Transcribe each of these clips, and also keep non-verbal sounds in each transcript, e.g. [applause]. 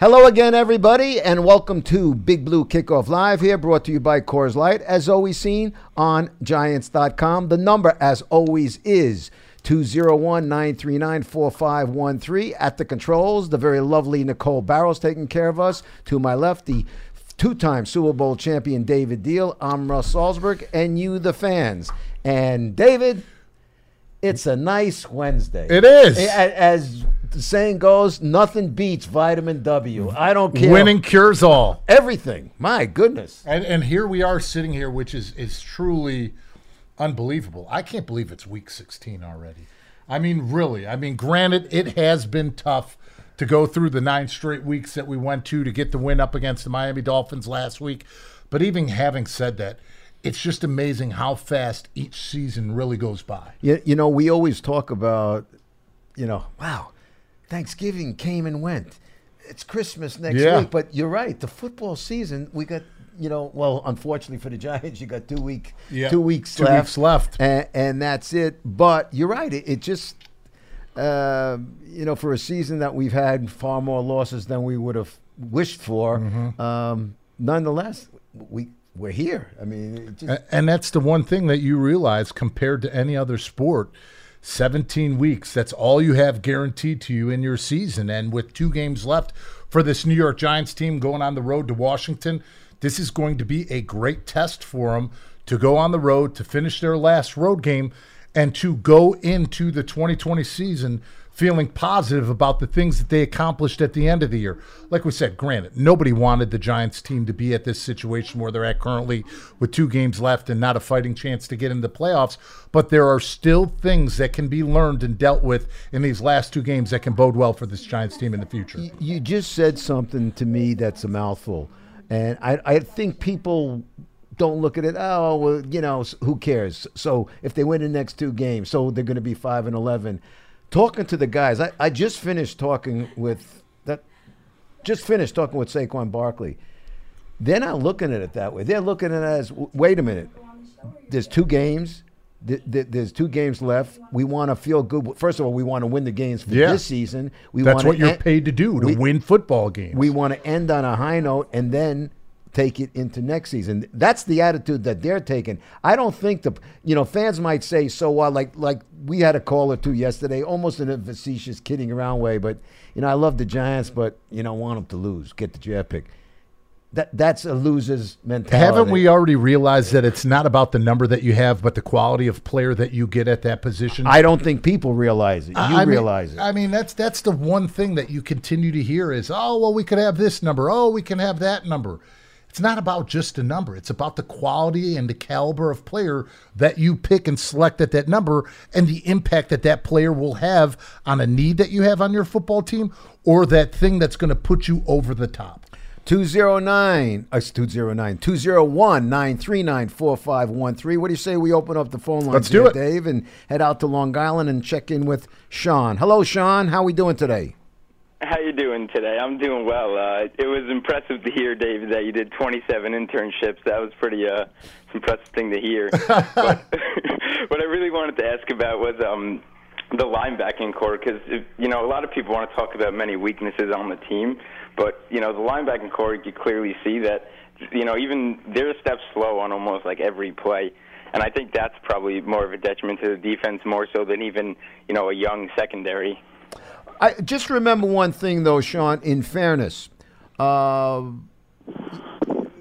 Hello again, everybody, and welcome to Big Blue Kickoff Live here, brought to you by Coors Light, as always seen on Giants.com. The number, as always, is 201 939 4513. At the controls, the very lovely Nicole Barrows taking care of us. To my left, the two time Super Bowl champion David Diehl. I'm Russ Salzberg, and you, the fans. And David, it's a nice Wednesday. It is. As the saying goes, nothing beats vitamin W. I don't care. Winning cures all. everything. My goodness. And and here we are sitting here, which is is truly unbelievable. I can't believe it's week 16 already. I mean, really. I mean, granted, it has been tough to go through the nine straight weeks that we went to to get the win up against the Miami Dolphins last week. But even having said that, it's just amazing how fast each season really goes by. You, you know, we always talk about, you know, wow, Thanksgiving came and went. It's Christmas next Yeah. week. But you're right. The football season, we got, you know, well, unfortunately for the [laughs] Giants, you got two week, Yeah, two weeks two left, weeks left. and, and that's it. But you're right. It, it just, uh, you know, for a season that we've had far more losses than we would have wished for. Mm-hmm. Um, nonetheless, we we're here. I mean, it just, And that's the one thing that you realize compared to any other sport. 17 weeks, that's all you have guaranteed to you in your season. And with two games left for this New York Giants team going on the road to Washington, this is going to be a great test for them to go on the road, to finish their last road game, and to go into the 2020 season feeling positive about the things that they accomplished at the end of the year. Like we said, granted, nobody wanted the Giants team to be at this situation where they're at currently with two games left and not a fighting chance to get into the playoffs. But there are still things that can be learned and dealt with in these last two games that can bode well for this Giants team in the future. you just said something to me that's a mouthful, and I, I think people don't look at it. Oh, well, you know, who cares? So if they win the next two games, so they're going to be five and eleven. Talking to the guys, I, I just finished talking with that. Just finished talking with Saquon Barkley. They're not looking at it that way. They're looking at it as, wait a minute, there's two games. Th- th- There's two games left. We want to feel good. First of all, we want to win the games for Yeah. this season. We That's what you're en- paid to do, to we- win football games. we want to end on a high note and then take it into next season. That's the attitude that they're taking. I don't think the you know fans might say so what like like we had a call or two yesterday, almost in a facetious kidding around way. But you know I love the Giants, but you know want them to lose, get the draft pick. That that's a loser's mentality. Haven't we already realized that it's not about the number that you have, but the quality of player that you get at that position? I don't think people realize it. You I mean- realize it. I mean, that's that's the one thing that you continue to hear is, oh, well, we could have this number. Oh, we can have that number. It's not about just a number. It's about the quality and the caliber of player that you pick and select at that number and the impact that that player will have on a need that you have on your football team or that thing that's going to put you over the top. 209, uh, it's 209, 201 939 4513. What do you say we open up the phone lines Let's do here, it. Dave, and head out to Long Island and check in with Sean. Hello, Sean. How we doing today? How you doing today? I'm doing well. Uh, it was impressive to hear, David, that you did 27 internships. That was pretty uh, impressive thing to hear. [laughs] but [laughs] what I really wanted to ask about was um, the linebacking core, because you know a lot of people want to talk about many weaknesses on the team, but you know the linebacking core, you clearly see that you know even they're a step slow on almost like every play. And I think that's probably more of a detriment to the defense, more so than even you know a young secondary. I just remember one thing though, Sean. In fairness, uh,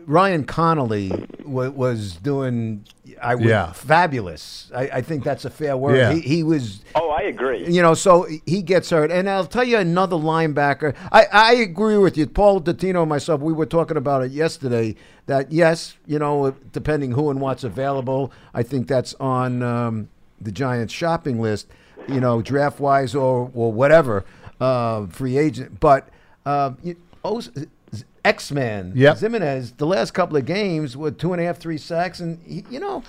Ryan Connolly wa was doing, I would, Yeah. fabulous. I, I think that's a fair word. Yeah. He, he was Oh, I agree. You know, so he gets hurt. And I'll tell you another linebacker. I, I agree with you. Paul Dottino and myself, we were talking about it yesterday that, yes, you know, depending who and what's available, I think that's on um, the Giants' shopping list, you know, draft wise or, or whatever, uh, free agent. But uh, you, oh, X Man, Yep. Ximines, the last couple of games with two and a half, three sacks. And, he, you know,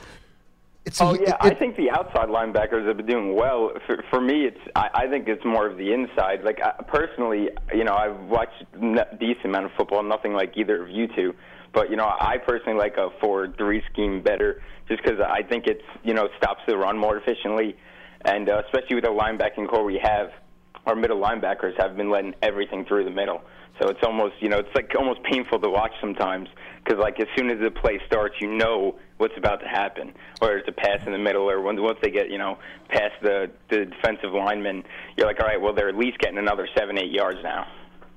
it's a- Oh yeah, it- I think the outside linebackers have been doing well. For, for me, it's I, I think it's more of the inside. Like I, personally, you know, I've watched a decent amount of football, nothing like either of you two. But you know, I personally like a four-three scheme better, just because I think it's you know stops the run more efficiently, and uh, especially with the linebacking core we have, our middle linebackers have been letting everything through the middle. So it's almost, you know, it's like almost painful to watch sometimes because, like, as soon as the play starts, you know what's about to happen, or it's a pass in the middle, or once they get, you know, past the the defensive lineman, you're like, all right, well, they're at least getting another seven, eight yards now.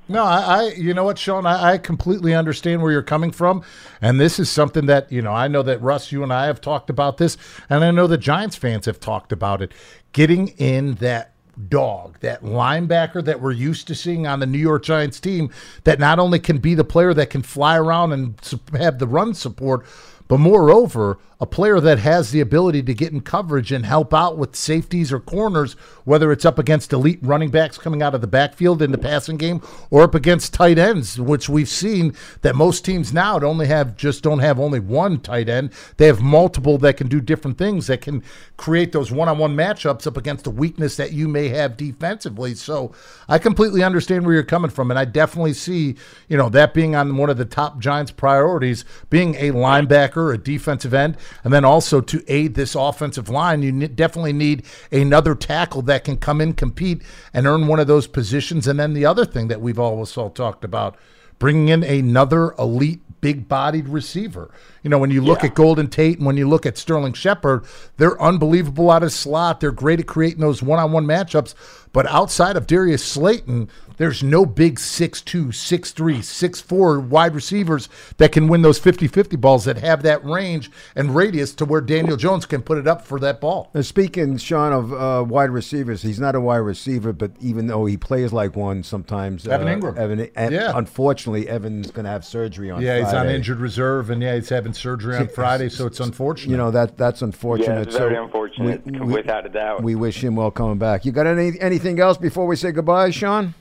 No, I, I, you know what, Sean, I, I completely understand where you're coming from, and this is something that you know I know that Russ, you and I have talked about this, and I know the Giants fans have talked about it. Getting in that dog, that linebacker that we're used to seeing on the New York Giants team, that not only can be the player that can fly around and have the run support, but moreover, a player that has the ability to get in coverage and help out with safeties or corners, whether it's up against elite running backs coming out of the backfield in the passing game or up against tight ends, which we've seen that most teams now don't only have just don't have only one tight end. They have multiple that can do different things that can create those one-on-one matchups up against the weakness that you may have defensively. So I completely understand where you're coming from, and I definitely see, you know, that being on one of the top Giants priorities, being a linebacker, a defensive end. And then also to aid this offensive line, you definitely need another tackle that can come in, compete, and earn one of those positions. And then the other thing that we've always all talked about, bringing in another elite big bodied receiver. You know, when you look yeah. at Golden Tate and when you look at Sterling Shepard, they're unbelievable out of slot. They're great at creating those one on one matchups. But outside of Darius Slayton, there's no big 6'2, 6'3, 6'4 wide receivers that can win those 50 50 balls that have that range and radius to where Daniel Jones can put it up for that ball. Now, speaking, Sean, of uh, wide receivers, he's not a wide receiver, but even though he plays like one sometimes. Evan uh, Engram. Evan, yeah. Unfortunately, Evan's going to have surgery on Yeah, Friday. he's on injured reserve, and yeah, he's having surgery on [laughs] Friday, so it's unfortunate. You know, that that's unfortunate. Yeah, it's very so unfortunate, we, we, without a doubt. We wish him well coming back. You got any anything else before we say goodbye, Sean?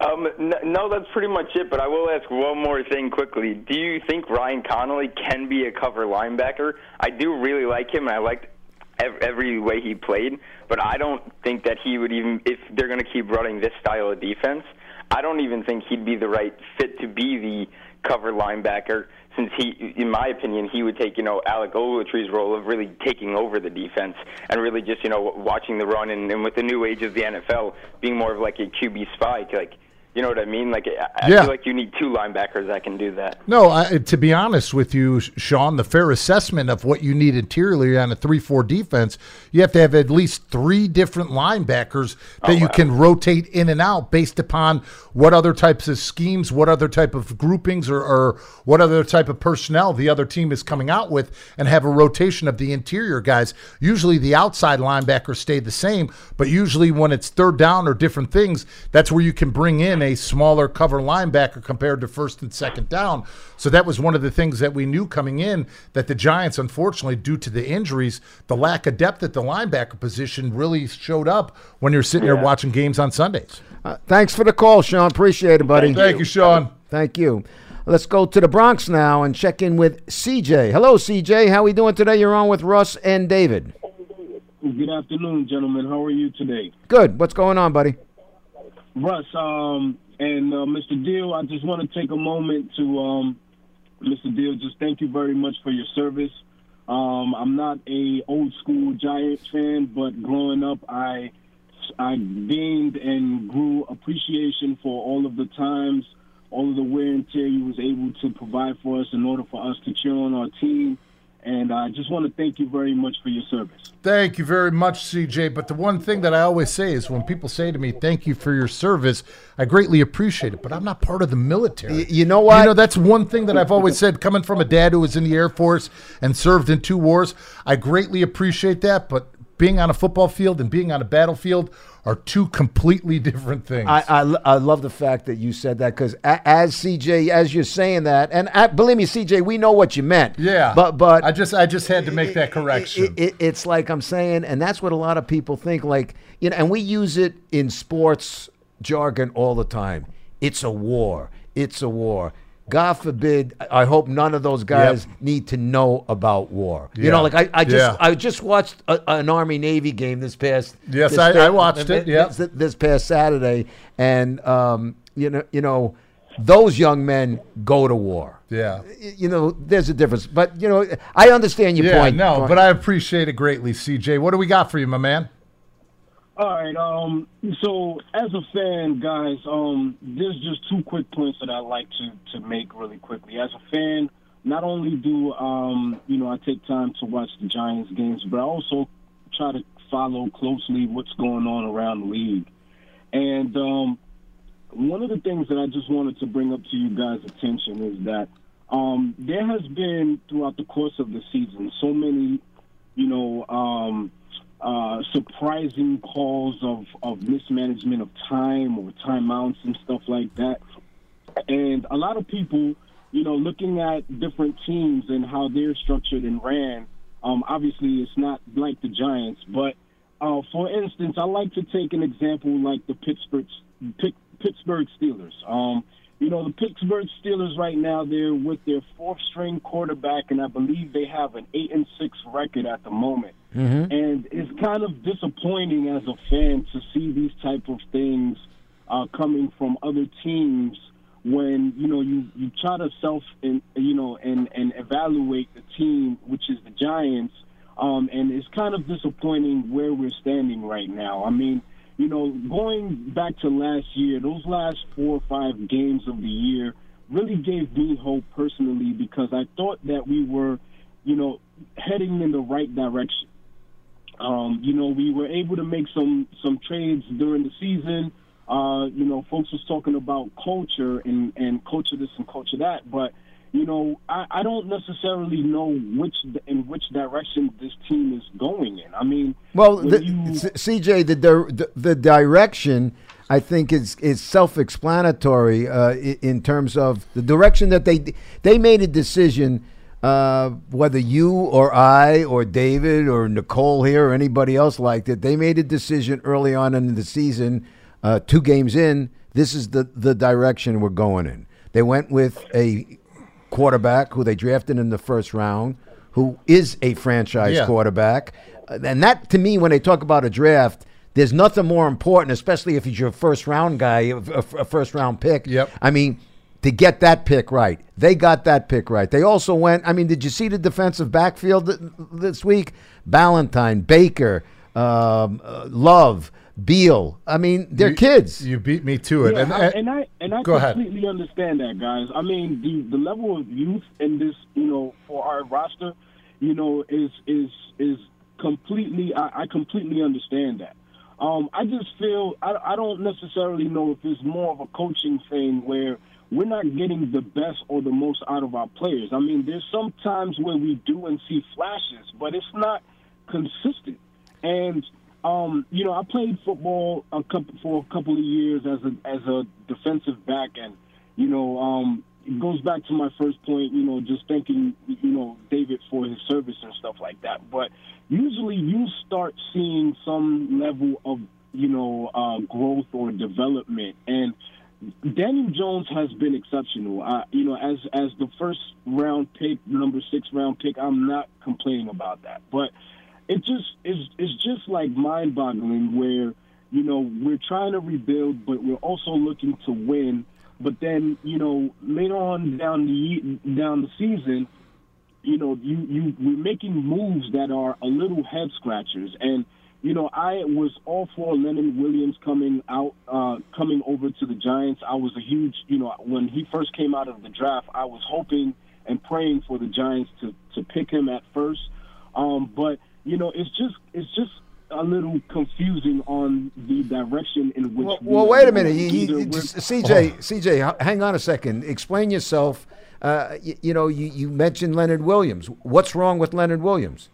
Um, no, that's pretty much it. But I will ask one more thing quickly. Do you think Ryan Connolly can be a cover linebacker? I do really like him, and I liked every way he played. But I don't think that he would even, if they're going to keep running this style of defense, I don't even think he'd be the right fit to be the cover linebacker. Since he, in my opinion, he would take you know Alec Ogletree's role of really taking over the defense and really just you know watching the run and, and with the new age of the NFL being more of like a QB spy, like you know what I mean? Like, I yeah. feel like you need two linebackers that can do that. No, I, to be honest with you, Sean, the fair assessment of what you need interiorly on a 3 4 defense, you have to have at least three different linebackers that oh, you wow. can rotate in and out based upon what other types of schemes, what other type of groupings, or, or what other type of personnel the other team is coming out with, and have a rotation of the interior guys. Usually the outside linebackers stay the same, but usually when it's third down or different things, that's where you can bring in a smaller cover linebacker compared to first and second down. So that was one of the things that we knew coming in that the Giants, unfortunately, due to the injuries, the lack of depth at the linebacker position really showed up when you're sitting yeah. there watching games on Sundays. Uh, thanks for the call, Sean. Appreciate it, buddy. Thank, Thank you, Sean. Thank you. Let's go to the Bronx now and check in with CJ. Hello, CJ. How are we doing today? You're on with Russ and David. Good afternoon, gentlemen. How are you today? Good. What's going on, buddy? Russ, um, and uh, Mr. Diehl, I just want to take a moment to, um, Mr. Diehl, just thank you very much for your service. Um, I'm not a old school Giants fan, but growing up, I I gained and grew appreciation for all of the times, all of the wear and tear you was able to provide for us in order for us to cheer on our team and I just want to thank you very much for your service. Thank you very much, CJ. But the one thing that I always say is when people say to me, thank you for your service, I greatly appreciate it, but I'm not part of the military. you know what? You know, that's one thing that I've always said, coming from a dad who was in the Air Force and served in two wars. I greatly appreciate that, but being on a football field and being on a battlefield are two completely different things. I, I, I love the fact that you said that because as CJ, as you're saying that, and uh, believe me, CJ, we know what you meant. Yeah, but but I just I just had to make that correction. It, it, it's like I'm saying, and that's what a lot of people think. Like you know, and we use it in sports jargon all the time. It's a war. It's a war. God forbid. I hope none of those guys yep. need to know about war. Yeah. You know, like I, I just yeah. I just watched a, an Army Navy game this past. Yes, this I, I, watched it. Yeah, this, this, past Saturday, and um, you know, you know, those young men go to war. Yeah, you know, there's a difference, but you know, I understand your yeah, point. No, but I appreciate it greatly, CJ. What do we got for you, my man? All right. Um. So, as a fan, guys, um, there's just two quick points that I'd like to to make really quickly. As a fan, not only do um, you know I take time to watch the Giants games, but I also try to follow closely what's going on around the league. And um, one of the things that I just wanted to bring up to you guys' attention is that um, there has been throughout the course of the season so many, you know. Um, uh, surprising calls of, of mismanagement of time or timeouts and stuff like that. And a lot of people, you know, looking at different teams and how they're structured and ran, um, obviously it's not like the Giants. But uh, for instance, I like to take an example like the Pittsburgh Pittsburgh Steelers. Um, you know, the Pittsburgh Steelers right now they're with their fourth string quarterback, and I believe they have an eight and six record at the moment. Mm-hmm. And it's kind of disappointing as a fan to see these type of things uh, coming from other teams when you know you you try to self and you know and and evaluate the team, which is the Giants. Um, and it's kind of disappointing where we're standing right now. I mean, you know, going back to last year, those last four or five games of the year really gave me hope personally because I thought that we were, you know, heading in the right direction. Um, you know, we were able to make some some trades during the season. Uh, you know, folks was talking about culture and and culture this and culture that, but you know, I, I don't necessarily know which in which direction this team is going in. I mean, well, the, you, CJ, the, the the direction I think is is self-explanatory uh, in terms of the direction that they they made a decision uh, whether you or I or David or Nicole here or anybody else liked it, they made a decision early on in the season, uh, two games in. This is the the direction we're going in. They went with a quarterback who they drafted in the first round, who is a franchise yeah. quarterback, and that to me, when they talk about a draft. There's nothing more important, especially if he's your first round guy, a, a first round pick. Yep. I mean, to get that pick right. They got that pick right. They also went. I mean, did you see the defensive backfield this week? Ballentine, Baker, um, uh, Love, Beal. I mean, they're you, kids. You beat me to it. Yeah, and, I, and I and I go completely ahead. understand that, guys. I mean, the the level of youth in this, you know, for our roster, you know, is is is completely. I, I completely understand that. Um, I just feel I, I don't necessarily know if it's more of a coaching thing where we're not getting the best or the most out of our players. I mean, there's some times where we do and see flashes, but it's not consistent. And um, you know, I played football a couple for a couple of years as a as a defensive back, and you know, um, it goes back to my first point. You know, just thanking you know David for his service and stuff like that. But usually, you start seeing some level of you know uh, growth or development, and Daniel Jones has been exceptional. I, you know, as as the first round pick, number six round pick, I'm not complaining about that. But it just is it's just like mind boggling where you know we're trying to rebuild, but we're also looking to win. But then you know later on down the down the season, you know you you we're making moves that are a little head scratchers and you know, I was all for Leonard Williams coming out, uh, coming over to the Giants. I was a huge, you know, when he first came out of the draft, I was hoping and praying for the Giants to to pick him at first. Um, but you know, it's just it's just a little confusing on the direction in which. Well, we well wait a minute, CJ, CJ, hang on a second. Explain yourself. Uh, you, you know, you, you mentioned Leonard Williams. What's wrong with Leonard Williams?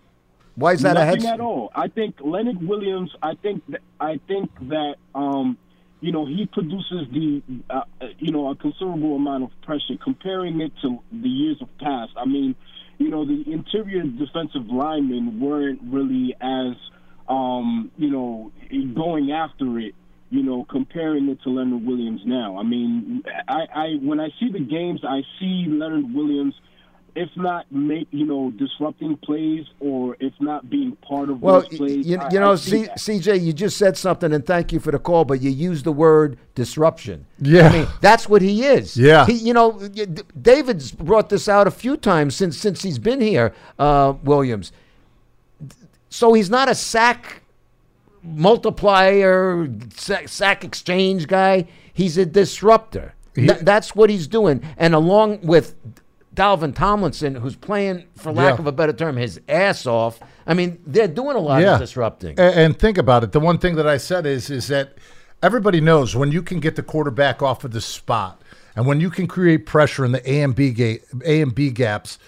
Why is that Nothing a head? at all. I think Leonard Williams. I think that, I think that um, you know he produces the uh, you know a considerable amount of pressure. Comparing it to the years of past, I mean, you know the interior defensive linemen weren't really as um, you know going after it. You know, comparing it to Leonard Williams now. I mean, I, I when I see the games, I see Leonard Williams if not make you know disrupting plays or if not being part of well, those plays. You, I, you know, I C, CJ, you just said something, and thank you for the call, but you used the word disruption. Yeah, I mean that's what he is. Yeah, he, you know, David's brought this out a few times since since he's been here, uh, Williams. So he's not a sack multiplier, sack, sack exchange guy. He's a disruptor. Th- that's what he's doing. And along with Dalvin Tomlinson, who's playing, for lack Yeah. of a better term, his ass off. I mean, they're doing a lot Yeah. of disrupting. A- And, think about it. The one thing that I said is is that everybody knows when you can get the quarterback off of the spot and when you can create pressure in the A and B ga- A and B gaps,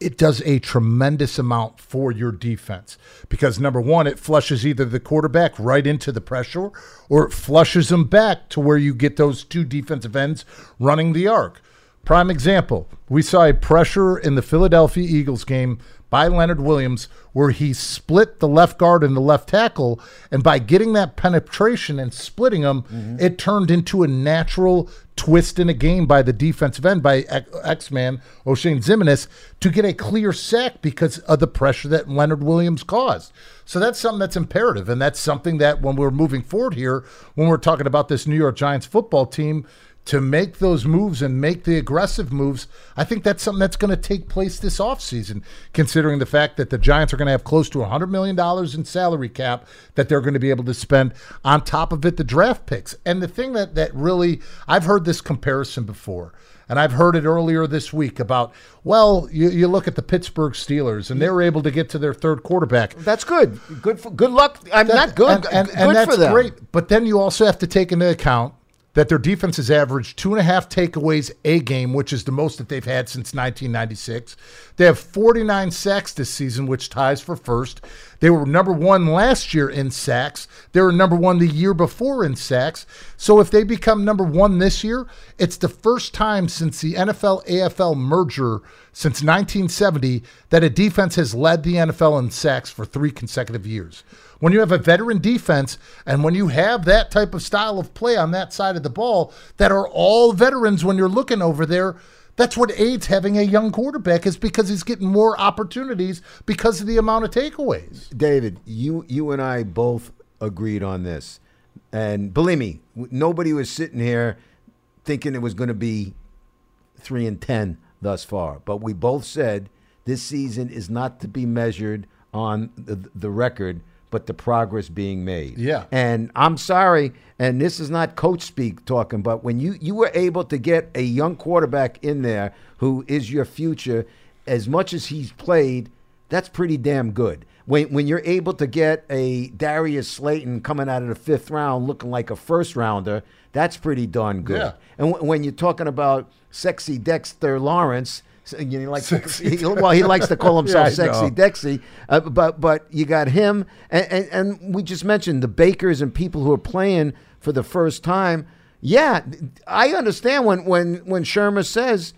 it does a tremendous amount for your defense because number one, it flushes either the quarterback right into the pressure or it flushes them back to where you get those two defensive ends running the arc. Prime example, we saw a pressure in the Philadelphia Eagles game by Leonard Williams where he split the left guard and the left tackle. And by getting that penetration and splitting them, mm-hmm. it turned into a natural twist in a game by the defensive end, by X Man, O'Shane Ziminis, to get a clear sack because of the pressure that Leonard Williams caused. So that's something that's imperative. And that's something that when we're moving forward here, when we're talking about this New York Giants football team, to make those moves and make the aggressive moves, I think that's something that's going to take place this offseason, considering the fact that the Giants are going to have close to $100 million in salary cap that they're going to be able to spend on top of it, the draft picks. And the thing that, that really, I've heard this comparison before. And I've heard it earlier this week about, well, you, you look at the Pittsburgh Steelers and they were able to get to their third quarterback. That's good. Good for good luck. I'm That- not good. And, and, good and that's great. But then you also have to take into account that their defense has averaged two and a half takeaways a game, which is the most that they've had since 1996. They have 49 sacks this season, which ties for first. They were number one last year in sacks. They were number one the year before in sacks. So if they become number one this year, it's the first time since the NFL AFL merger since 1970 that a defense has led the NFL in sacks for three consecutive years. When you have a veteran defense and when you have that type of style of play on that side of the ball that are all veterans when you're looking over there, that's what aids having a young quarterback is because he's getting more opportunities because of the amount of takeaways. David, you you and I both agreed on this, and believe me, nobody was sitting here thinking it was going to be three and ten thus far. But we both said this season is not to be measured on the, the record, but the progress being made. Yeah. And I'm sorry, and this is not coach speak talking, but when you you were able to get a young quarterback in there who is your future, as much as he's played, that's pretty damn good. When when you're able to get a Darius Slayton coming out of the fifth round looking like a first rounder, that's pretty darn good. Yeah. And w- when you're talking about sexy Dexter Lawrence, you know, like [laughs] he, well, he likes to call [laughs] himself I sexy. Dexy, uh, but but you got him, and, and and we just mentioned the Bakers and people who are playing for the first time. Yeah, I understand when when when Shurmur says,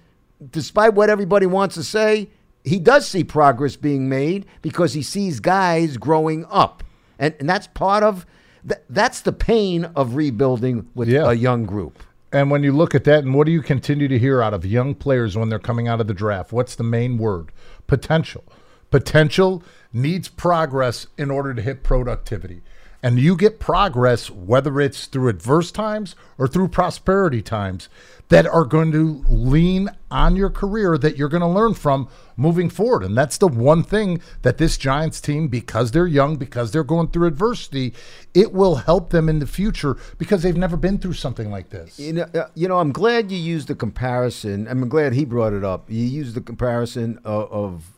despite what everybody wants to say, he does see progress being made because he sees guys growing up, and and that's part of. th- That's the pain of rebuilding with Yeah. a young group. And when you look at that, and what do you continue to hear out of young players when they're coming out of the draft? What's the main word? Potential. Potential needs progress in order to hit productivity. And you get progress, whether it's through adverse times or through prosperity times, that are going to lean on your career that you're going to learn from moving forward. And that's the one thing that this Giants team, because they're young, because they're going through adversity, it will help them in the future because they've never been through something like this. You know, uh, you know, I'm glad you used the comparison. I'm glad he brought it up. You used the comparison of, of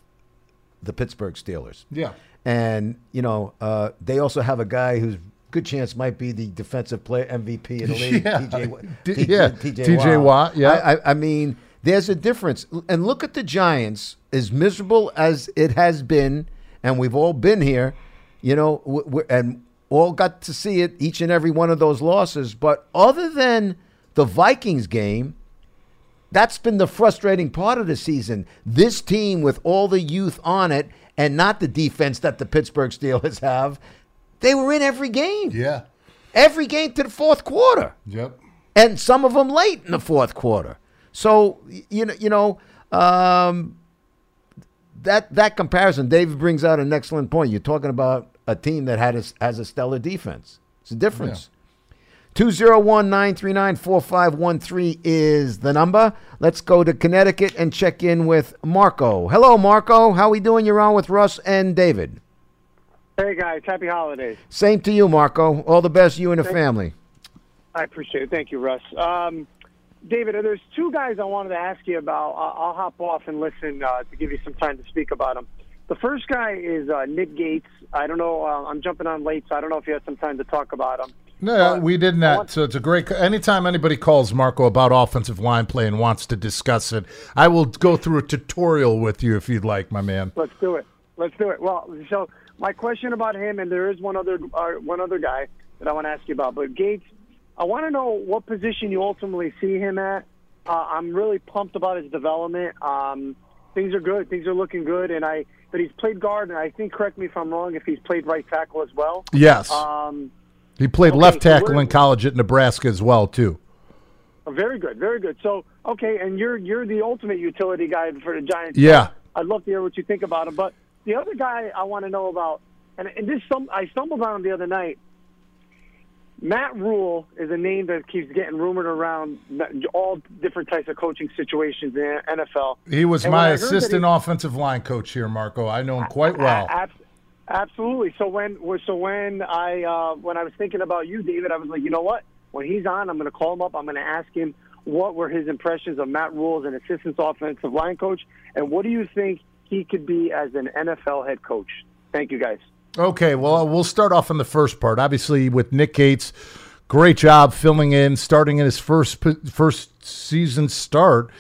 the Pittsburgh Steelers. Yeah. And, you know, uh, they also have a guy who's good chance might be the defensive player MVP in the league. [laughs] Yeah. TJ, yeah, TJ TJ Watt, yeah. I, I, mean, there's a difference. And look at the Giants, as miserable as it has been, and we've all been here, you know, and all got to see it, each and every one of those losses. But other than the Vikings game, that's been the frustrating part of the season. This team with all the youth on it and not the defense that the Pittsburgh Steelers have, they were in every game. Yeah. Every game to the fourth quarter. Yep. And some of them late in the fourth quarter. So, you know, you know, um, that that comparison, David brings out an excellent point. You're talking about a team that had a, has a stellar defense. It's a difference. 201-939-4513 is the number. Let's go to Connecticut and check in with Marco. Hello, Marco. How are we doing? You're on with Russ and David. Hey guys, happy holidays. Same to you, Marco. All the best, you and the family. I appreciate it. Thank you, Russ. Um, David, there's two guys I wanted to ask you about. I'll, I'll hop off and listen uh, to give you some time to speak about them. The first guy is uh, Nick Gates. I don't know. Uh, I'm jumping on late, so I don't know if you had some time to talk about him. No, Uh, we did not. So it's a great. Anytime anybody calls Marco about offensive line play and wants to discuss it, I will go through a tutorial with you if you'd like, my man. Let's do it. Let's do it. Well, so my question about him, and there is one other uh, one other guy that I want to ask you about. But Gates, I want to know what position you ultimately see him at. Uh, I'm really pumped about his development. Um, things are good. Things are looking good, and I. But he's played guard, and I think correct me if I'm wrong. If he's played right tackle as well. Yes, Um, he played okay, left tackle where- in college at Nebraska as well too. Oh, very good, very good. So okay, and you're you're the ultimate utility guy for the Giants. Yeah. I'd love to hear what you think about him. But the other guy I want to know about, and, and this some I stumbled on him the other night. Matt Rhule is a name that keeps getting rumored around all different types of coaching situations in the NFL. He was And my assistant he- offensive line coach here, Marco. I know him quite well. A- abs- absolutely. So when so when I uh, when I was thinking about you, David, I was like, you know what? When he's on, I'm going to call him up. I'm going to ask him what were his impressions of Matt Rhule as an assistant offensive line coach, and what do you think he could be as an NFL head coach? Thank you, guys. Okay, well, we'll start off in the first part. Obviously, with Nick Gates, great job filling in, starting in his first first season start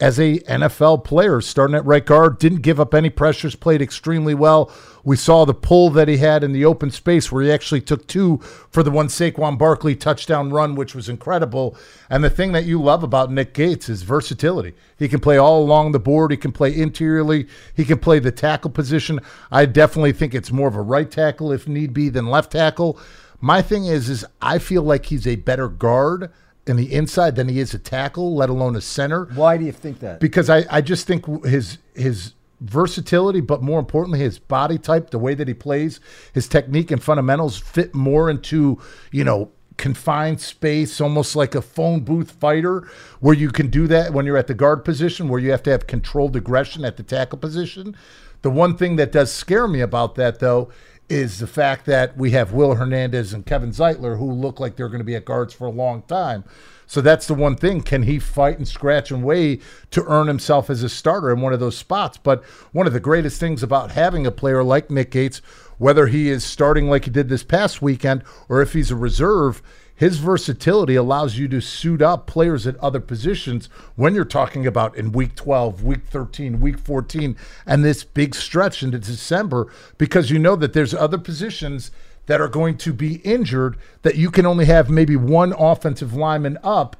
as a NFL player, starting at right guard, didn't give up any pressures, played extremely well. We saw the pull that he had in the open space where he actually took two for the one Saquon Barkley touchdown run, which was incredible. And the thing that you love about Nick Gates is versatility. He can play all along the board. He can play interiorly. He can play the tackle position. I definitely think it's more of a right tackle if need be than left tackle. My thing is, is I feel like he's a better guard in the inside than he is a tackle, let alone a center Why do you think that? because I, I just think his his versatility, but more importantly, his body type, the way that he plays, his technique and fundamentals fit more into you know confined space, almost like a phone booth fighter, where you can do that when you're at the guard position, where you have to have controlled aggression at the tackle position. The one thing that does scare me about that, though, is the fact that we have Will Hernandez and Kevin Zeitler who look like they're going to be at guards for a long time. So that's the one thing. Can he fight and scratch and weigh to earn himself as a starter in one of those spots? But one of the greatest things about having a player like Nick Gates, whether he is starting like he did this past weekend or if he's a reserve, his versatility allows you to suit up players at other positions when you're talking about in week 12, week 13, week 14, and this big stretch into December because you know that there's other positions that are going to be injured that you can only have maybe one offensive lineman up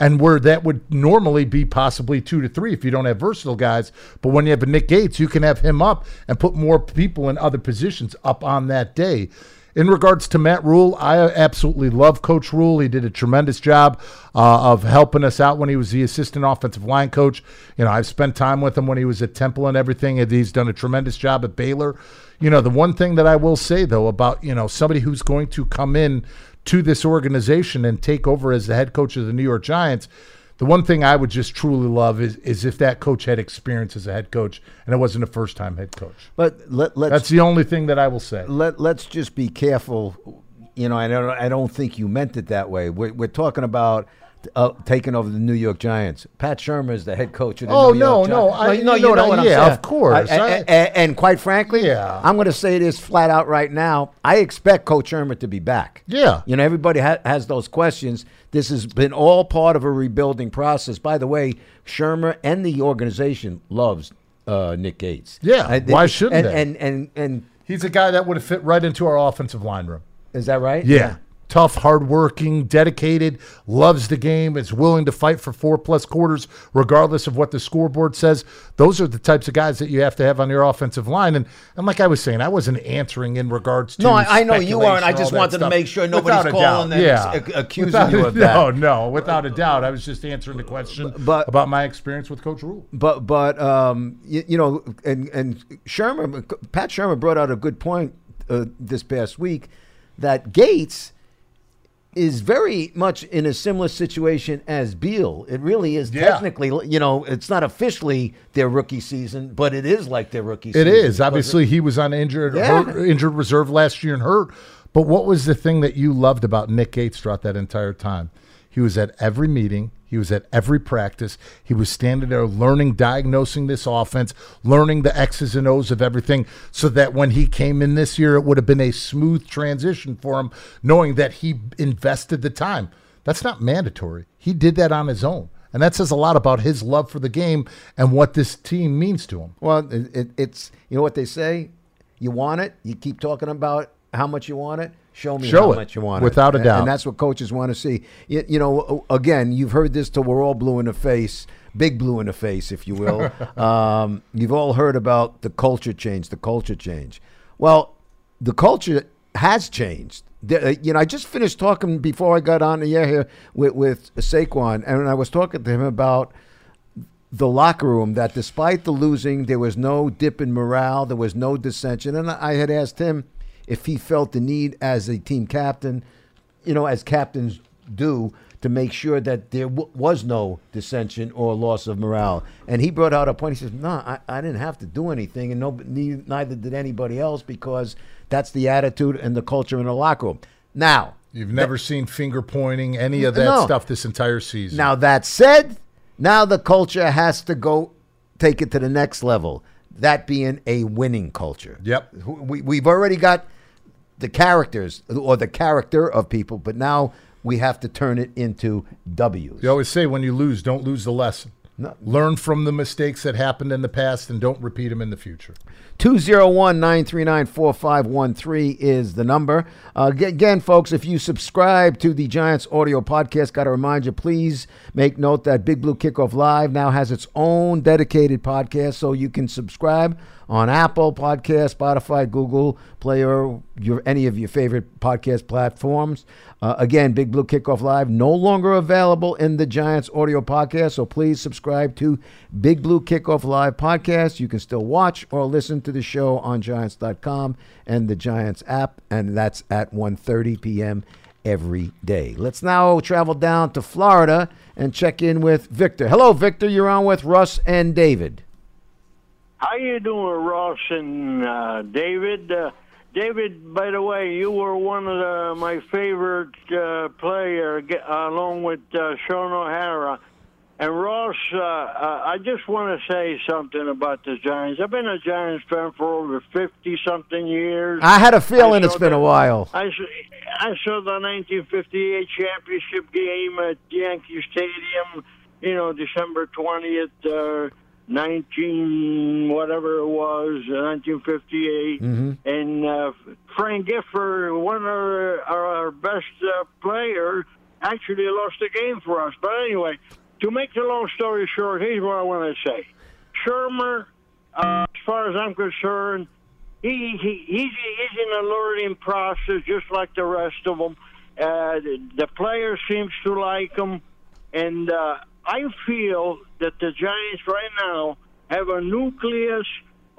and where that would normally be possibly two to three if you don't have versatile guys. But when you have a Nick Gates, you can have him up and put more people in other positions up on that day. In regards to Matt Rhule, I absolutely love Coach Rhule. He did a tremendous job uh, of helping us out when he was the assistant offensive line coach. You know, I've spent time with him when he was at Temple and everything, and he's done a tremendous job at Baylor. You know, the one thing that I will say though about you know somebody who's going to come in to this organization and take over as the head coach of the New York Giants. The one thing I would just truly love is is if that coach had experience as a head coach and it wasn't a first time head coach. But let, let's That's the only thing that I will say. let let's just be careful. You know, I don't I don't think you meant it that way. We're, we're talking about uh, taking over the New York Giants. Pat Shurmur is the head coach of the Oh, New no, York no, Giants. I- you know, you know you know what what I- I'm yeah, saying. of course. I- I- I- and, and quite frankly, Yeah. I'm going to say this flat out right now. I expect Coach Shurmur to be back. Yeah. You know, everybody ha- has those questions. This has been all part of a rebuilding process. By the way, Shurmur and the organization loves uh, Nick Gates. Yeah, I- why shouldn't and, they? And and and He's a guy that would have fit right into our offensive line room. is that right? Yeah. Tough, hardworking, dedicated, loves the game, is willing to fight for four plus quarters, regardless of what the scoreboard says. Those are the types of guys that you have to have on your offensive line. And and like I was saying, I wasn't answering in regards to No, I- I know you weren't. I just wanted to make sure nobody's Without calling and yeah. accusing Without you of that. No, no, without a doubt. I was just answering the question But- about my experience with Coach Rhule. But but um, you, you know, and and Shurmur, Pat Shurmur brought out a good point uh, this past week that Gates is very much in a similar situation as Beal. It really is Yeah. technically, you know, it's not officially their rookie season, but it is like their rookie It season. is because obviously he was on injured Yeah. hurt, injured reserve last year and hurt. But what was the thing that you loved about Nick Gates throughout that entire time? He was at every meeting. He was at every practice. He was standing there learning, diagnosing this offense, learning the X's and O's of everything, so that when he came in this year, it would have been a smooth transition for him, knowing that he invested the time. That's not mandatory. He did that on his own. And that says a lot about his love for the game and what this team means to him. Well, it, it, it's you know what they say. You want it. You keep talking about how much you want it. Show me Show how it, much you want without it. a And- doubt. And that's what coaches want to see. You, you know, again, you've heard this till we're all blue in the face, big blue in the face, if you will. [laughs] um, you've all heard about the culture change, the culture change. Well, the culture has changed. The- uh, you know, I just finished talking before I got on the air here with, with Saquon, and I was talking to him about the locker room that despite the losing, there was no dip in morale, there was no dissension. And I had asked him if he felt the need as a team captain, you know, as captains do, to make sure that there w- was no dissension or loss of morale. And he brought out a point. He says, "No, I, I didn't have to do anything, and no, neither did anybody else because that's the attitude and the culture in the locker room." Now, You've never seen finger pointing, any of that No. stuff this entire season. Now that said, now the culture has to go take it to the next level. That being a winning culture. Yep. We, we've already got the characters or the character of people, but now we have to turn it into W's. you always say when you lose, don't lose the lesson. No. Learn from the mistakes that happened in the past and don't repeat them in the future. 201 939 4513 is the number. Uh, again, folks, if you subscribe to the Giants audio podcast, got to remind you, please make note that Big Blue Kickoff Live now has its own dedicated podcast, so you can subscribe on Apple Podcast, Spotify, Google Player, your any of your favorite podcast platforms. Uh, again, Big Blue Kickoff Live no longer available in the Giants audio podcast, so please subscribe to Big Blue Kickoff Live podcast. You can still watch or listen to the show on Giants.com and the Giants app, and that's at 1:30 p.m. every day. Let's now travel down to Florida and check in with Victor. Hello, Victor. You're on with Russ and David. How you doing, Ross and uh, David? Uh, David, by the way, you were one of the, my favorite uh, player, ge- along with uh, Shaun O'Hara. And Ross, uh, uh, I just want to say something about the Giants. I've been a Giants fan for over fifty something years. I had a feeling it's been the- a while. I saw, I saw the 1958 championship game at Yankee Stadium. You know, December 20th, uh, 19 whatever it was, uh, 1958, and uh, Frank Gifford, one of our, our best uh, players, actually lost the game for us. But anyway, to make the long story short, here's what I want to say: Shurmur, uh, as far as I'm concerned, he, he he's he's in a learning process just like the rest of them. Uh, the, the player seems to like him, and uh, I feel that the Giants right now have a nucleus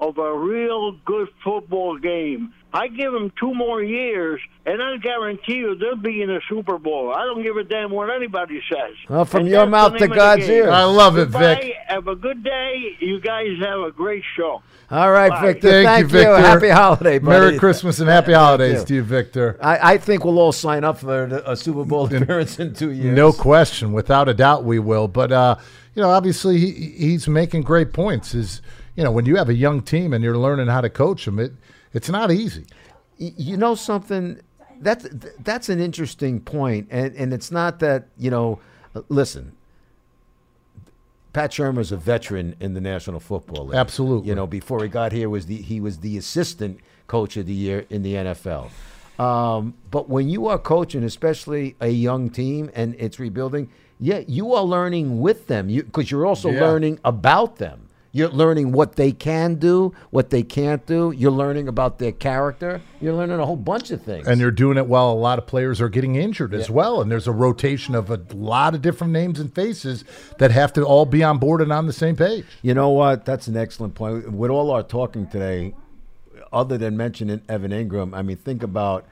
of a real good football game. I give them two more years, and I guarantee you they'll be in the Super Bowl. I don't give a damn what anybody says. Well, from And your mouth to name of the God's ear. I love it, Goodbye. Vic. Have a good day. You guys have a great show. All right, Bye. Victor. Thank, Thank, you, Victor. Happy holiday, buddy. Merry Christmas and happy holidays you. to you, Victor. I, I think we'll all sign up for a Super Bowl appearance in two years. No question, without a doubt, we will. But uh, you know, obviously, he, he's making great points. Is you know, when you have a young team and you're learning how to coach them, it it's not easy. You know something that's that's an interesting point and and it's not that you know listen Pat Shurmur's a veteran in the National Football League. Absolutely. You know, before he got here was the he was the assistant coach of the year in the NFL. Um, but when you are coaching, especially a young team and it's rebuilding, yeah, you are learning with them. You because you're also Yeah. learning about them. You're learning what they can do, what they can't do. You're learning about their character. You're learning a whole bunch of things. And you're doing it while a lot of players are getting injured as well. And there's a rotation of a lot of different names and faces that have to all be on board and on the same page. You know what? That's an excellent point. With all our talking today, other than mentioning Evan Engram, I mean, think about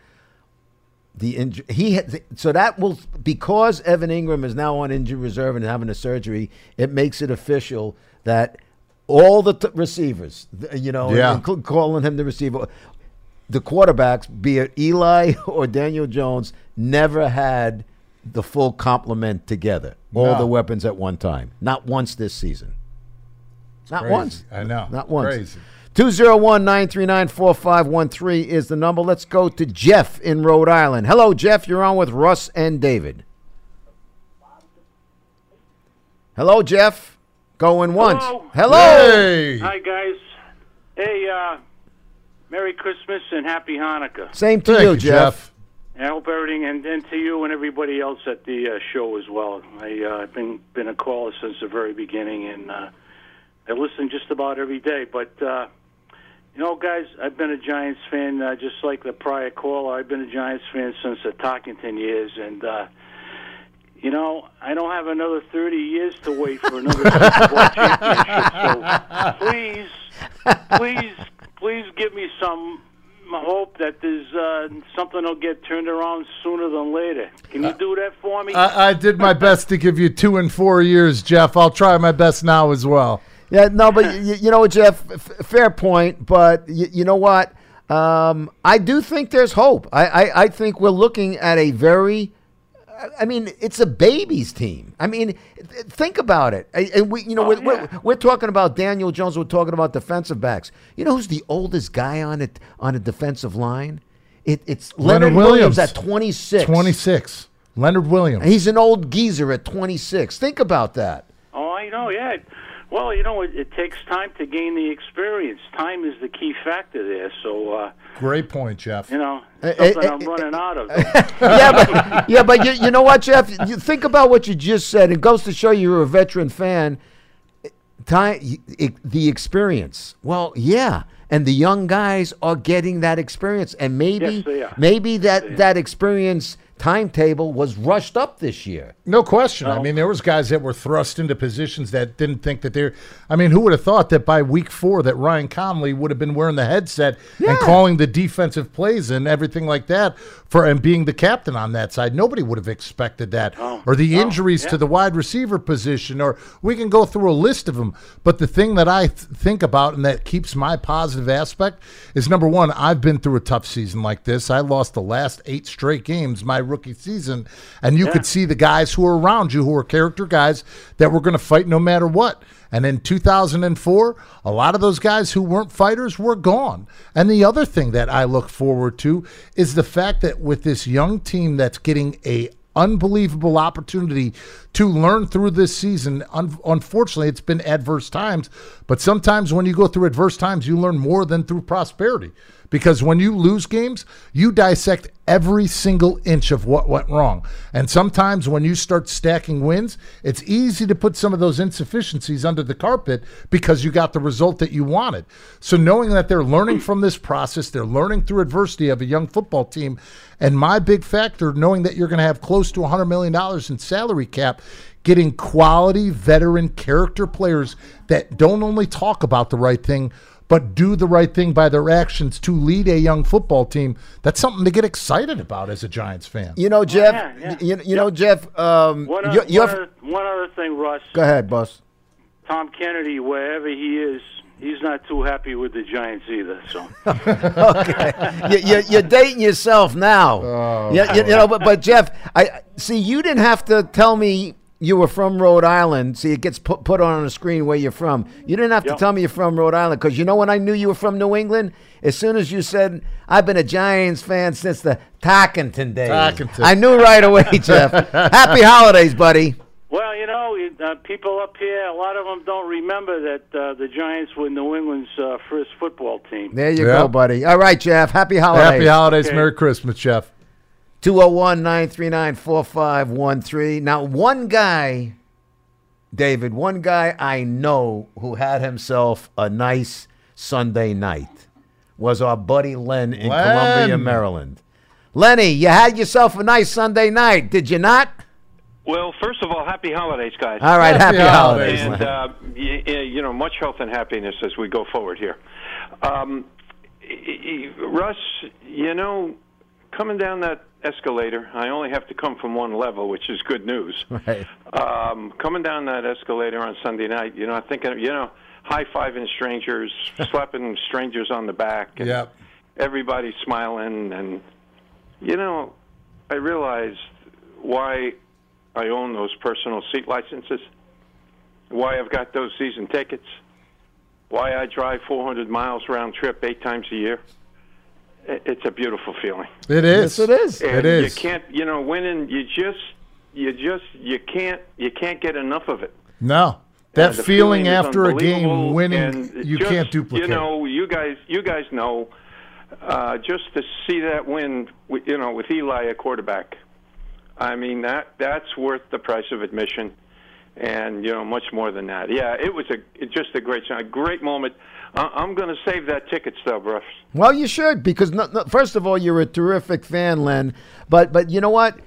the injury. He had, so that will because Evan Engram is now on injury reserve and having a surgery. It makes it official that all the t- receivers, you know, Yeah. calling him the receiver, the quarterbacks, be it Eli [laughs] or Daniel Jones, never had the full complement together. All No. the weapons at one time. Not once this season. Not Crazy. once. I know. Not once. Crazy. 201 939 4513 is the number. Let's go to Jeff in Rhode Island. Hello, Jeff. You're on with Russ and David. Hello, Jeff. Going once. Hello. Hello. Hey. Hi guys. Hey, uh, Merry Christmas and Happy Hanukkah. Same to Thank you, you, Jeff. And I hope everything, and, and to you and everybody else at the uh, show as well. I, uh, I've been been a caller since the very beginning, and uh, I listen just about every day. But uh, you know, guys, I've been a Giants fan uh, just like the prior caller. I've been a Giants fan since the Tarkenton years, and uh, you know, I don't have another 30 years to wait for another [laughs] Super Bowl championship. So please, please, please give me some hope that there's uh, something will get turned around sooner than later. Can you do that for me? I, I did my [laughs] best to give you two and four years, Jeff. I'll try my best now as well. Yeah, no, but you, you know what, Jeff? F- fair point. But you, you know what? Um, I do think there's hope. I, I, I think we're looking at a very I mean, it's a baby's team. I mean, think about it. I- And we, you know, Oh, we're, yeah. we're, we're talking about Daniel Jones. We're talking about defensive backs. You know who's the oldest guy on it on a defensive line? It, it's Leonard, Leonard Williams. Williams. at 26. 26. Leonard Williams. He's an old geezer at 26. Think about that. Oh, I know, yeah. Well, you know, it, it takes time to gain the experience. Time is the key factor there. So, uh, Great point, Jeff. you know, Eh, something eh, I'm eh, running out of. [laughs] yeah, but yeah, but you, you know what, Jeff? You think about what you just said. It goes to show you're a veteran fan. Time, it, the experience. Well, yeah, and the young guys are getting that experience, and maybe Yes, maybe that that experience timetable was rushed up this year. No question. I mean, there was guys that were thrust into positions that didn't think that they're. I mean, who would have thought that by week four that Ryan Connelly would have been wearing the headset and calling the defensive plays and everything like that for and being the captain on that side? Nobody would have expected that. Or the injuries to the wide receiver position, or we can go through a list of them. But the thing that I th- think about and that keeps my positive aspect is number one, I've been through a tough season like this. I lost the last eight straight games my rookie season, and you could see the guys who were around you who were character guys that were going to fight no matter what. And in 2004, a lot of those guys who weren't fighters were gone. And the other thing that I look forward to is the fact that with this young team that's getting a unbelievable opportunity to learn through this season. Un- unfortunately, it's been adverse times, but sometimes when you go through adverse times, you learn more than through prosperity. Because when you lose games, you dissect every single inch of what went wrong. And sometimes when you start stacking wins, it's easy to put some of those insufficiencies under the carpet because you got the result that you wanted. So knowing that they're learning from this process, they're learning through adversity of a young football team, and my big factor, knowing that you're going to have close to $100 million in salary cap, getting quality veteran character players that don't only talk about the right thing, but do the right thing by their actions to lead a young football team. That's something to get excited about as a Giants fan. You know, Jeff. yeah, yeah. You, you know, Jeff. Um, One, other, you're- one, other, one other thing, Russ. go ahead, boss. Tom Kennedy, wherever he is, he's not too happy with the Giants either. So [laughs] you, you, you're dating yourself now. Oh, Yeah, you, you know, but, but Jeff, I see. You didn't have to tell me you were from Rhode Island. See, it gets put put on the screen where you're from. You didn't have to tell me you're from Rhode Island because you know when I knew you were from New England. As soon as you said I've been a Giants fan since the Tarkenton days, Tarkenton. I knew right away, [laughs] Jeff. Happy holidays, buddy. Well, you know, uh, people up here, a lot of them don't remember that uh, the Giants were New England's uh, first football team. There you Yeah. go, buddy. All right, Jeff. Happy holidays. Happy holidays, Okay. Merry Christmas, Jeff. 201 939 4513. Now, one guy, David, one guy I know who had himself a nice Sunday night was our buddy Len in Len. Columbia, Maryland. Lenny, you had yourself a nice Sunday night, did you not? Well, first of all, happy holidays, guys. All right, happy, Happy holidays. and uh, y- y- you know, much health and happiness as we go forward here. Um, y- y- Russ, you know, coming down that escalator, I only have to come from one level, which is good news. [laughs] Right. Um, coming down that escalator on Sunday night, you know, I think, you know, high fiving strangers, [laughs] slapping strangers on the back. And Yep. Everybody smiling. And, you know, I realized why I own those personal seat licenses, why I've got those season tickets, why I drive 400 miles round trip eight times a year. I- It's a beautiful feeling. It is. Yes, it is. And It is. You can't, you know, winning. You just, you just, you can't, you can't get enough of it. No. That the feeling after a game winning, you just, can't duplicate. You know, you guys, you guys know, uh, just to see that win, you know, with Eli at quarterback. I mean that that's worth the price of admission, and you know much more than that. Yeah, it was a it, just a great a great moment. I, I'm going to save that ticket stub, Russ. Well, you should because no, no, first of all, you're a terrific fan, Len. But but you know what?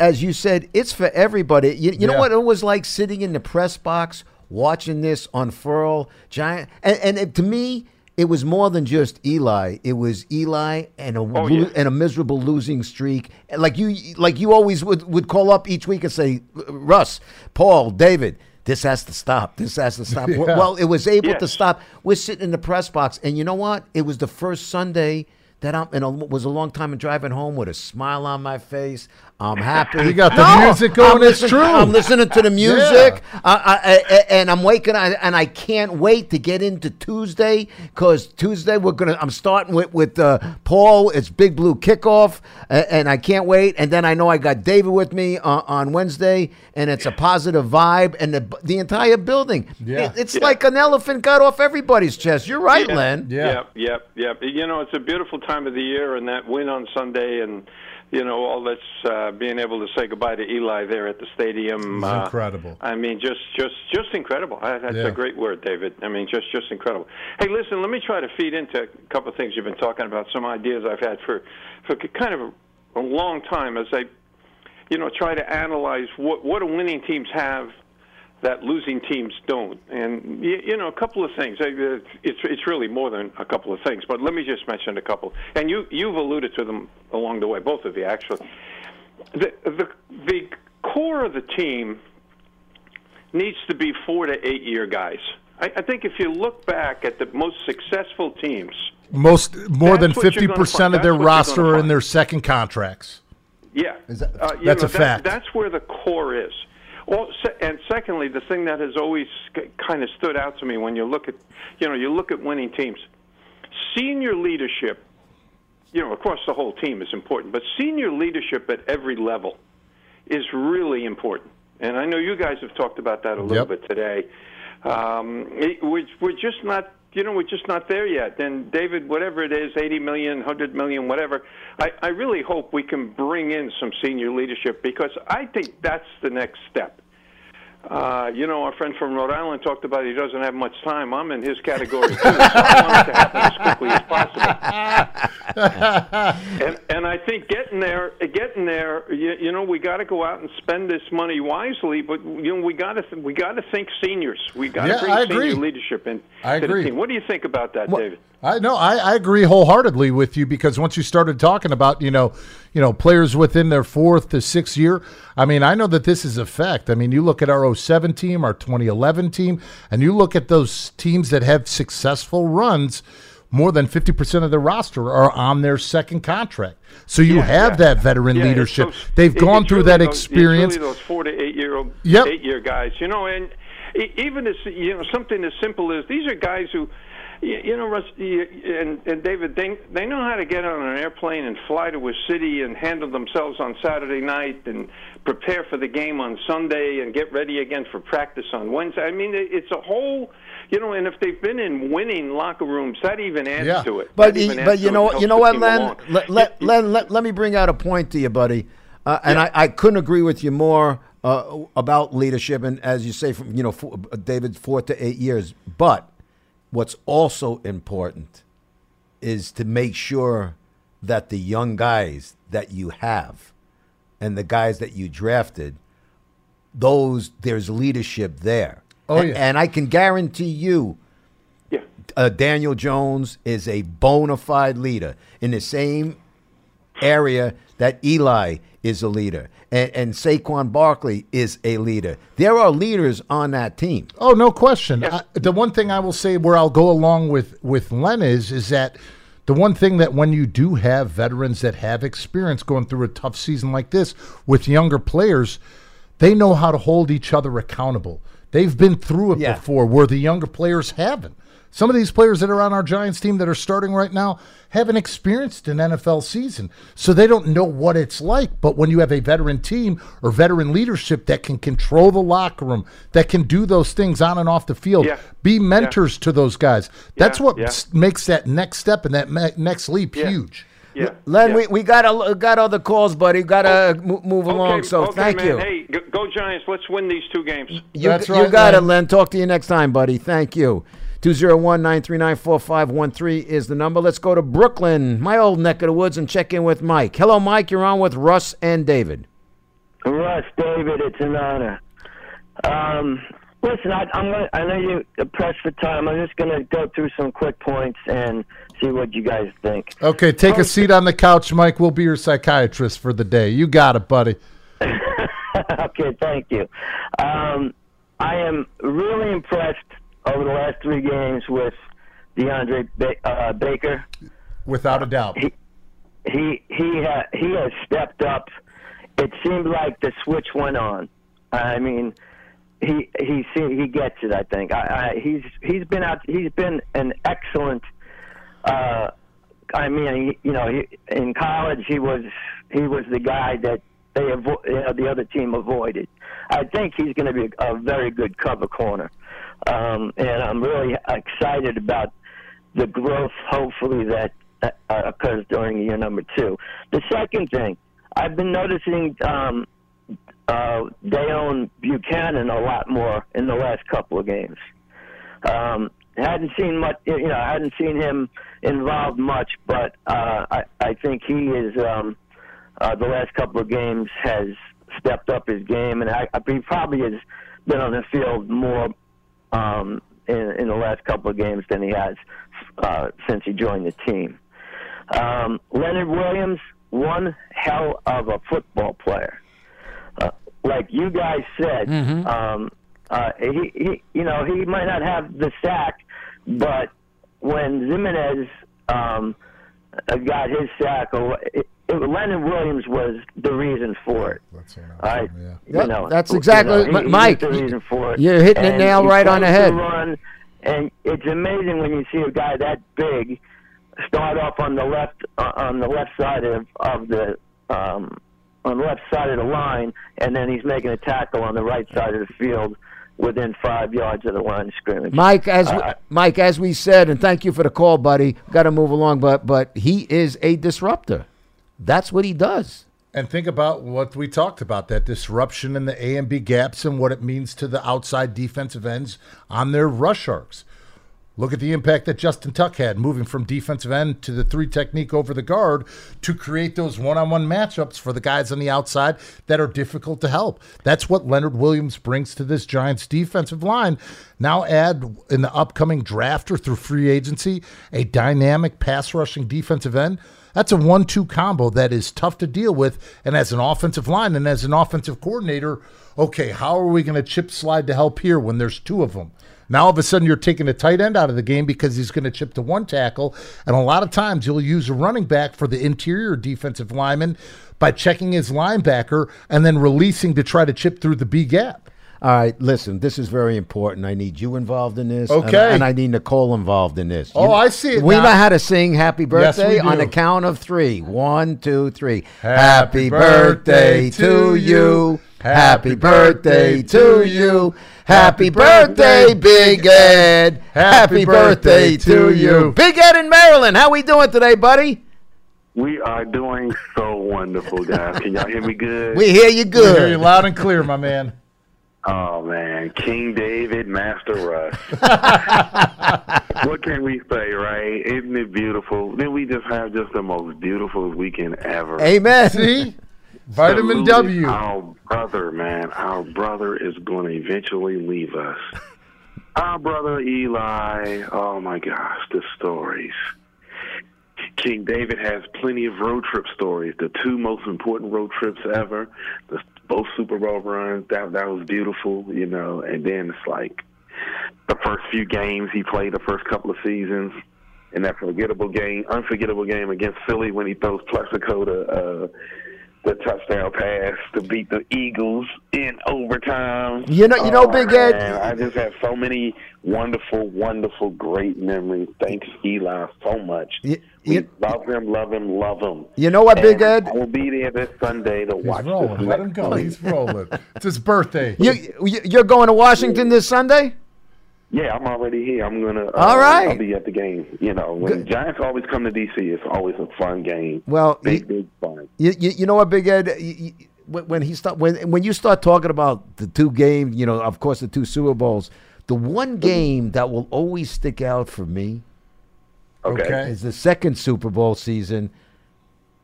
As you said, it's for everybody. You, you know what it was like sitting in the press box watching this unfurl, giant. And, and it, to me, it was more than just Eli. It was Eli and a Oh, yeah. and a miserable losing streak. Like you like you always would would call up each week and say, Russ, Paul, David. This has to stop. This has to stop. [laughs] Yeah. Well, it was able to stop. We're sitting in the press box, and you know what? It was the first Sunday that I'm, and it was a long time in driving home with a smile on my face. I'm [laughs] happy. You got the music going, it's true. I'm listening to the music, I, I, I, and I'm waking, I, and I can't wait to get into Tuesday because Tuesday we're gonna. I'm starting with with uh, Paul. It's Big Blue kickoff, a- and I can't wait. And then I know I got David with me on, on Wednesday, and it's a positive vibe, and the the entire building. Yeah. It- it's like an elephant got off everybody's chest. You're right, Len. Yeah. Yep, yep, yep. You know, it's a beautiful time of the year, and that win on Sunday, and you know, all this uh, being able to say goodbye to Eli there at the stadium. Uh, incredible. I mean, just, just, just incredible. I- That's Yeah. a great word, David. I mean, just, just incredible. Hey, listen, let me try to feed into a couple of things you've been talking about. Some ideas I've had for, for kind of a, a long time as I, you know, try to analyze what what do winning teams have that losing teams don't. And you, you know, a couple of things. Uh, It's it's really more than a couple of things, but let me just mention a couple. And you you've alluded to them along the way, both of you actually. The the the core of the team needs to be four to eight year guys. I, I think if you look back at the most successful teams, Most more than fifty percent of their That's what you're roster are in their second contracts. Yeah, that- uh, That's know, a fact. that's where the core is. Well, and secondly, the thing that has always kind of stood out to me when you look at, you know, you look at winning teams, senior leadership. You know, of course, the whole team is important, but senior leadership at every level is really important. And I know you guys have talked about that a little Yep. bit today. Um, it, we're, we're just not, you know, we're just not there yet. And David, whatever it is, 80 million, 100 million, whatever, I, I really hope we can bring in some senior leadership because I think that's the next step. Uh, you know, our friend from Rhode Island talked about he doesn't have much time. I'm in his category too, so I want it to happen as quickly as possible. [laughs] and and I think getting there, getting there, you, you know, we got to go out and spend this money wisely. But you know, we got to th- we got to think seniors. We got to Yeah, bring senior leadership in I agree. the team. What do you think about that, David? I know I, I agree wholeheartedly with you because once you started talking about you know you know players within their fourth to sixth year, I mean I know that this is a fact. I mean you look at our 07 team, our 2011 team, and you look at those teams that have successful runs. More than fifty percent of the roster are on their second contract, so you Yeah, have yeah. that veteran Yeah, leadership. those- They've gone through really that those- experience. Really those four to eight year old, Yep. eight year guys, you know, and even as you know, something as simple as these are guys who, you, you know, Russ, you, and and David, they they know how to get on an airplane and fly to a city and handle themselves on Saturday night and prepare for the game on Sunday and get ready again for practice on Wednesday. I mean, it- it's a whole. You know, and if they've been in winning locker rooms, that even adds Yeah. to it. But That even y- adds but you know you know what Len let, let, Len let, let me bring out a point to you, buddy. Uh, and I, I couldn't agree with you more uh, about leadership and as you say from you know four, David four to eight years. But what's also important is to make sure that the young guys that you have and the guys that you drafted, those there's leadership there. Oh, And- yeah. and I can guarantee you yeah. uh, Daniel Jones is a bona fide leader in the same area that Eli is a leader and, and Saquon Barkley is a leader. There are leaders on that team. Oh, no question. I, the one thing I will say where I'll go along with with Len is is that the one thing that when you do have veterans that have experience going through a tough season like this with younger players, they know how to hold each other accountable. They've been through it Yeah. before where the younger players haven't. Some of these players that are on our Giants team that are starting right now haven't experienced an NFL season. So they don't know what it's like. But when you have a veteran team or veteran leadership that can control the locker room, that can do those things on and off the field, Yeah. be mentors to those guys, that's Yeah, what yeah. makes that next step and that me- next leap Yeah. huge. Yeah. Len, yeah. we, we got a, got other calls, buddy. Got to oh. mo- move along. Okay, So okay, thank man. you. Hey, go, go Giants! Let's win these two games. You, That's you right, got it, Len. Len. Talk to you next time, buddy. Thank you. 201 939 4513 is the number. Let's go to Brooklyn, my old neck of the woods, and check in with Mike. Hello, Mike. You're on with Russ and David. Russ, David, it's an honor. Um, listen, I, I'm gonna, I know you're pressed for time. I'm just going to go through some quick points and see what you guys think. Okay, take a seat on the couch, Mike. We'll be your psychiatrist for the day. You got it, buddy. [laughs] okay, thank you. Um, I am really impressed over the last three games with DeAndre ba- uh, Baker. Without a doubt. He he ha- he has stepped up. It seemed like the switch went on. I mean, he he see, he gets it. I think. I, I, he's he's been out. He's been an excellent. Uh, I mean, he, you know, he, in college he was he was the guy that they avo- you know, the other team avoided. I think he's going to be a very good cover corner, um, and I'm really excited about the growth, hopefully, that uh, occurs during year number two. The second thing, I've been noticing um, uh, Deone Bucannon a lot more in the last couple of games. Um, hadn't seen much, you know, I hadn't seen him involved much, but uh, I, I think he is. Um, uh, the last couple of games has stepped up his game, and I, I, he probably has been on the field more um, in, in the last couple of games than he has uh, since he joined the team. Um, Leonard Williams, one hell of a football player. Uh, like you guys said, um, uh, he, he, you know, he might not have the sack, but when Ximines um, uh, got his sack, or it, it, Leonard Williams was the reason for it. I, yeah. Yep, you know, that's you exactly- know, he- he Mike, was the reason for it. you're hitting it And nail he right on the head. Run, and it's amazing when you see a guy that big start off on the left uh, on the left side of of the um, on the left side of the line, and then he's making a tackle on the right side of the field within five yards of the line of scrimmage. Mike, as we, Uh, Mike, as we said, and thank you for the call, buddy. Got to move along, but but he is a disruptor. That's what he does. And think about what we talked about that disruption in the A and B gaps and what it means to the outside defensive ends on their rush arcs. Look at the impact that Justin Tuck had moving from defensive end to the three technique over the guard to create those one on one matchups for the guys on the outside that are difficult to help. That's what Leonard Williams brings to this Giants defensive line. Now, add in the upcoming draft or through free agency a dynamic pass rushing defensive end. That's a one two combo that is tough to deal with. And as an offensive line and as an offensive coordinator, okay, how are we going to chip slide to help here when there's two of them? Now all of a sudden you're taking a tight end out of the game because he's going to chip to one tackle, and a lot of times you'll use a running back for the interior defensive lineman by checking his linebacker and then releasing to try to chip through the B gap. All right, listen, this is very important. I need you involved in this. and- Okay. And, I need Nicole involved in this. Oh, You- I see it We now. know how to sing happy Yes, birthday on do. the count of three. One, two, three. Happy birthday to you. Happy birthday to you. Happy birthday, Big Ed. Happy birthday to you. Big Ed in Maryland. How we doing today, buddy? We are doing so wonderful, guys. Can y'all hear me good? We hear you I hear you loud and clear, my man. Oh man, King David, Master Russ. [laughs] what can we say, right? Isn't it beautiful? Then we just have just the most beautiful weekend ever. Amen. See? Vitamin Saluted W. Our brother, man, our brother is going to eventually leave us. Our brother Eli. Oh my gosh, the stories. King David has plenty of road trip stories. The two most important road trips ever, the, both Super Bowl runs. That that was beautiful, you know. And then it's like the first few games he played, the first couple of seasons, and that forgettable game, unforgettable game against Philly when he throws Plaxico to uh, the touchdown pass to beat the Eagles in overtime. You know- you know, Oh, Big Ed- man, I just have so many wonderful, wonderful, great memories. Thanks, Eli, so much. You- we you- love him, love him, love him. You know what, Big And Ed? We'll be there this Sunday to He's watch rolling. this Let him go. He's rolling. It's his birthday. You, you you're going to Washington this Sunday? Yeah, I'm already here. I'm gonna. Uh, All right. I'll be at the game. You know, when Good. Giants always come to DC, it's always a fun game. Well, big, you- big fun. You, you, you know what, Big Ed? You- you- when when he start when when you start talking about the two games, you know, of course, the two Super Bowls. The one game that will always stick out for me Okay. Okay. is the second Super Bowl season,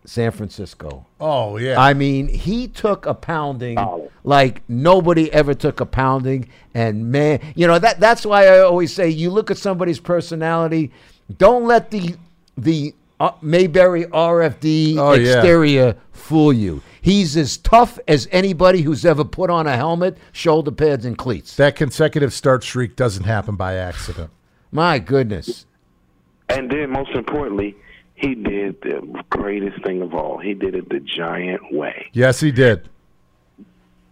San Francisco. Oh yeah. I mean, he took a pounding Oh. like nobody ever took a pounding. And man, you know that that's why I always say you look at somebody's personality. Don't let the the uh, Mayberry RFD Oh, yeah. exterior fool you. He's as tough as anybody who's ever put on a helmet, shoulder pads, and cleats. that consecutive start streak doesn't happen by accident. My goodness. And then, most importantly, he did the greatest thing of all. He did it the giant way. Yes, he did.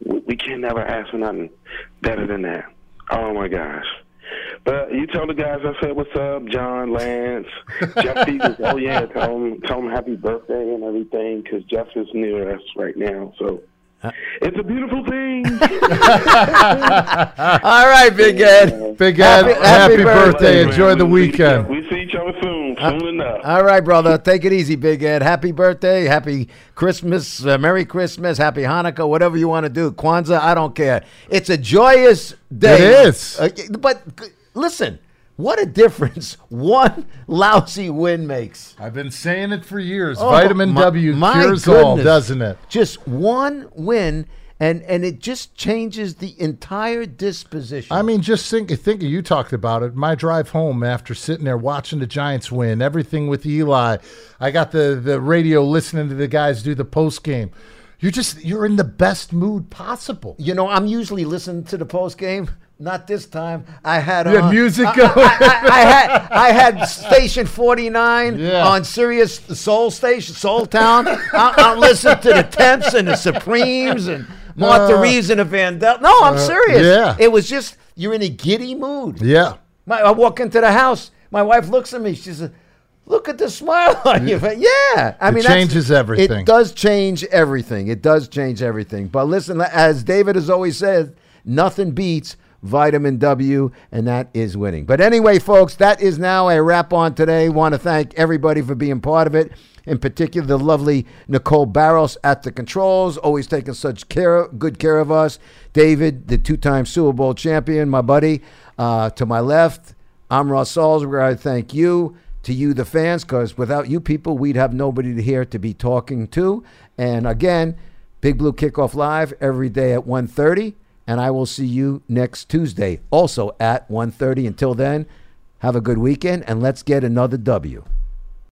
We, we can never ask for nothing better than that. Oh my gosh. But you tell the guys I said what's up, John, Lance, [laughs] Jeff Peters. Oh yeah, tell them tell him happy birthday and everything because Jeff is near us right now. So uh. it's a beautiful thing. [laughs] All right, Big Ed. Big Ed, Happy- happy, happy birthday. birthday, Enjoy the We see weekend. We see each other soon, soon enough. All right, brother. Take it easy, Big Ed. Happy birthday. Happy Christmas. Uh, Merry Christmas. Happy Hanukkah. Whatever you want to do. Kwanzaa. I don't care. It's a joyous day. It is. Uh, but g- listen, what a difference [laughs] one lousy win makes. I've been saying it for years. Oh, Vitamin my- W my cures all, doesn't it? Just one win, and and it just changes the entire disposition. I mean, just think, think you talked about it. My drive home after sitting there watching the Giants win, everything with Eli. I got the, the radio listening to the guys do the post game. You're just you're in the best mood possible. You know, I'm usually listening to the post game. Not this time. I had had on- uh, music I, going? I, I, I had I had [laughs] station 49 Yeah. on Sirius Soul Station, Soul Town. I, I'm listening to the Temps and the Supremes and Martha Uh, Reeves and the Vandal. No, I'm uh, serious. yeah. It was just you're in a giddy mood. Yeah. My, I walk into the house. My wife looks at me. She says, "Look at the smile on your face." Yeah, I It mean, changes everything. It does change everything. It does change everything. But listen, as David has always said, nothing beats vitamin W, and that is winning. But anyway, folks, that is now a wrap on today. Want to thank everybody for being part of it. In particular, the lovely Nicole Barros at the controls, always taking such care, good care of us. David, the two-time Super Bowl champion, my buddy, uh, to my left. I'm Russ Salzberg. I thank you, to you, the fans, because without you people, we'd have nobody here to be talking to. And again, Big Blue Kickoff Live every day at 1.30, and I will see you next Tuesday, also at 1.30. Until then, have a good weekend, and let's get another W.